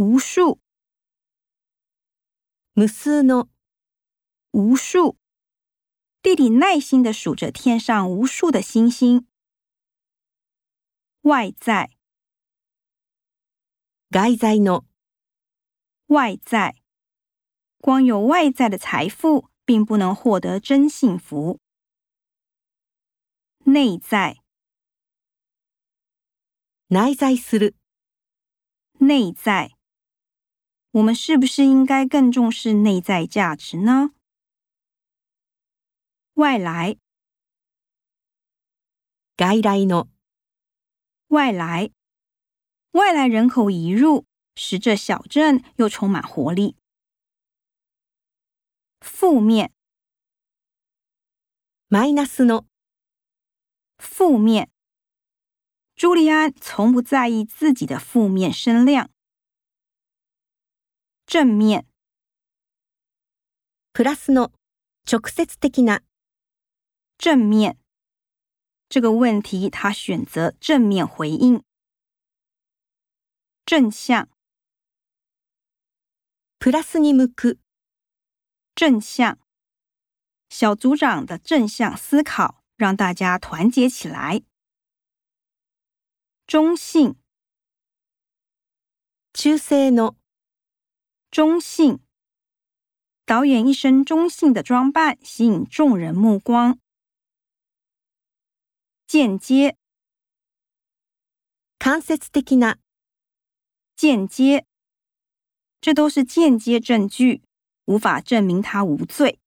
无数、無数の、无数。弟弟耐心的数着天上无数的星星。外在、外在の、外在，光有外在的财富，并不能获得真幸福。内在、内在する、内在， 我们是不是应该更重视内在价值呢？外来、外来の、外来，外来人口移入，使这小镇又充满活力。负面、マイナスの、负面，朱利安从不在意自己的负面声量。 正面、プラスの、直接的な、正面，这个问题他选择正面回应。正向、プラスに向く、正向，小组长的正向思考让大家团结起来。中性、中性の、 中性，导演一身中性的装扮吸引众人目光。间接、間接的な、间接，这都是间接证据，无法证明他无罪。